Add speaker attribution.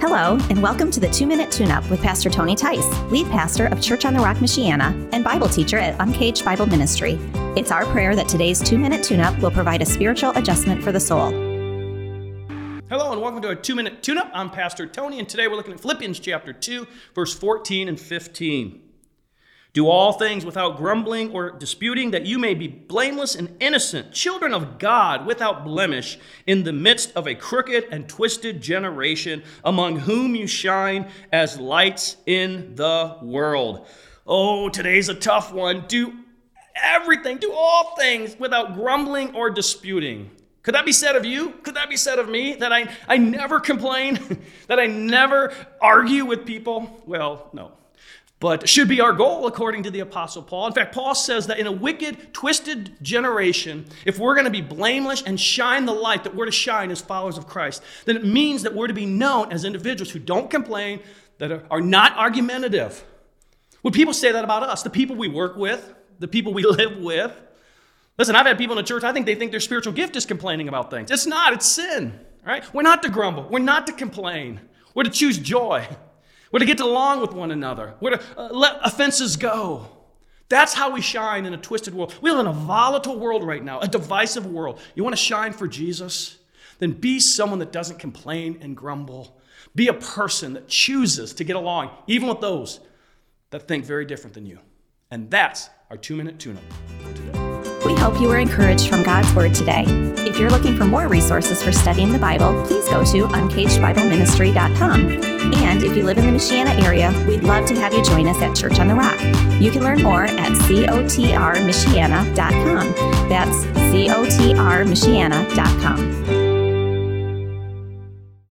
Speaker 1: Hello, and welcome to the Two Minute Tune Up with Pastor Tony Tice, lead pastor of Church on the Rock, Michiana, and Bible teacher at Uncaged Bible Ministry. It's our prayer that today's Two Minute Tune Up will provide a spiritual adjustment for the soul.
Speaker 2: Hello, and welcome to a two minute tune up. I'm Pastor Tony, and today we're looking at Philippians chapter 2, verse 14 and 15. Do all things without grumbling or disputing, that you may be blameless and innocent, children of God without blemish, in the midst of a crooked and twisted generation, among whom you shine as lights in the world. Oh, today's a tough one. Do everything, do all things without grumbling or disputing. Could that be said of you? Could that be said of me? That I, I never complain? that I never argue with people? Well, no but should be our goal according to the apostle paul. In fact paul says that in a wicked twisted generation if we're going to be blameless and shine the light that we're to shine as followers of christ then it means that we're to be known as individuals who don't complain that are not argumentative. Would people say that about us? The people we work with the people we live with? Listen i've had people in the church i think they think their spiritual gift is complaining about things. It's not it's sin right? We're not to grumble we're not to complain. We're to choose joy we're to get along with one another. We're to uh, let offenses go. That's how we shine in a twisted world. We live in a volatile world right now, a divisive world. You want to shine for Jesus? Then be someone that doesn't complain and grumble. Be a person that chooses to get along, even with those that think very different than you. And that's our two minute tune up.
Speaker 1: We hope you were encouraged from God's Word today. If you're looking for more resources for studying the Bible, please go to uncagedbibleministry.com. And if you live in the Michiana area, we'd love to have you join us at Church on the Rock. You can learn more at cotrmichiana.com. That's cotrmichiana.com.